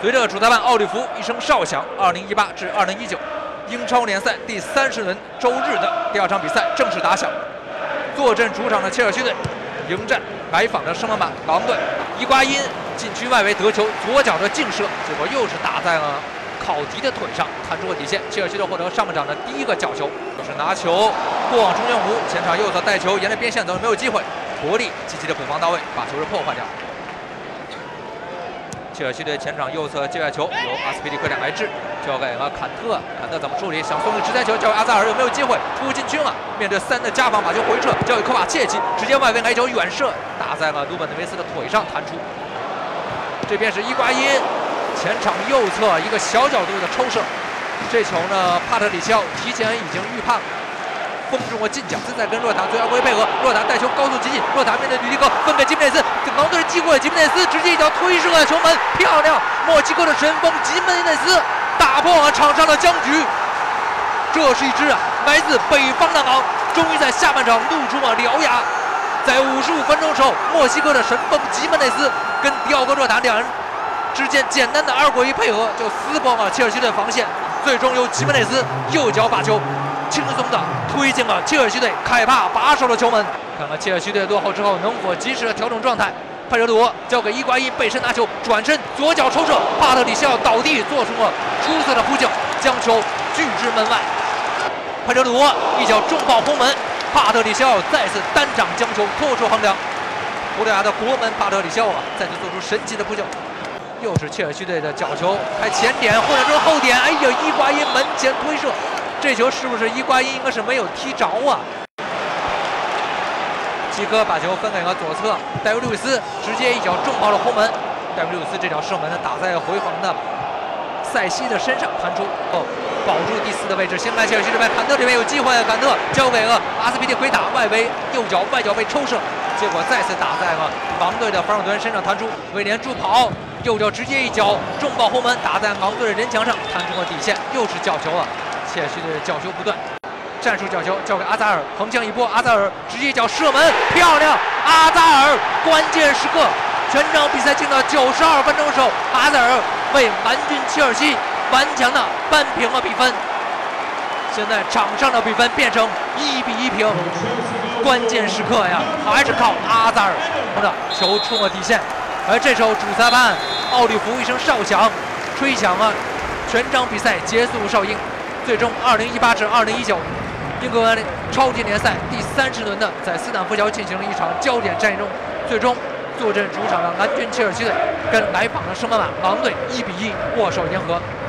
随着主裁判奥利弗一声哨响，2018至2019英超联赛第三十轮周日的第二场比赛正式打响。坐镇主场的切尔西队迎战来访的圣马马狼队。伊瓜因禁区外围得球，左脚的劲射，结果又是打在了考迪的腿上，弹出了底线。切尔西队获得上半场的第一个角球，就是拿球过往中间弧，前场右侧带球，沿着边线走，没有机会。伯利积极的补防到位，把球是破坏掉。切尔西队前场右侧界外球由阿斯皮利奎塔来治，交给了坎特。坎特怎么处理？想送个直塞球，交给阿扎尔，有没有机会突进去了？面对三的加防，把球回撤，交给科瓦切奇，直接外围来球远射，打在了鲁本内维斯的腿上，弹出。这边是伊瓜因，前场右侧一个小角度的抽射，这球呢，帕特里西奥提前已经预判了。封住了近角，正在跟洛塔最后回配合。洛塔带球高速急进，洛塔面对吕迪格，分给吉梅内斯。狼队击过，吉梅内斯直接一脚推射球门，漂亮！墨西哥的神锋吉梅内斯打破了场上的僵局。这是一支啊来自北方的狼，终于在下半场露出了獠牙。在五十五分钟时候，墨西哥的神锋吉梅内斯跟迪奥戈洛塔两人之间简单的二过一配合，就撕破了切尔西队防线。最终由吉梅内斯右脚把球。轻松的推进了切尔西队凯帕把守的球门。看看切尔西队落后之后能否及时的调整状态。佩德罗交给伊瓜因背身拿球，转身左脚抽射，帕特里西奥倒地做出了出色的扑救，将球拒之门外。佩德罗一脚重爆轰门，帕特里西奥再次单掌将球拖出横梁。葡萄牙的国门帕特里西奥啊，再次做出神奇的扑救。又是切尔西队的角球，开前点或者说后点，哎呀，伊瓜因门前推射。这球是不是伊瓜因应该是没有踢着啊？基科把球分给了左侧，戴维·路易斯直接一脚重爆了后门。戴维·路易斯这脚射门呢，打在回防的塞西的身上，弹出哦保住第四的位置。先来切尔西这边，坎特这边有机会，坎特交给了阿斯皮利奎塔，外围右脚外脚被抽射，结果再次打在了狼队的防守端身上，弹出。威廉助跑，右脚直接一脚重爆后门，打在狼队的人墙上，弹出了底线，又是角球啊！切尔西队角球不断，战术角球交给阿扎尔，横向一波，阿扎尔直接一脚射门，漂亮！阿扎尔关键时刻，全场比赛进到九十二分钟的时候，阿扎尔为蓝军切尔西顽强的扳平了比分。现在场上的比分变成一比一平，关键时刻呀，还是靠阿扎尔的球出了底线。而这时候主裁判奥利弗一声哨响，吹响了全场比赛结束哨音。最终，二零一八至二零一九英格兰超级联赛第三十轮的在斯坦福桥进行了一场焦点战役中，最终坐镇主场的蓝军切尔西队跟来访的圣马马狼队一比一握手言和。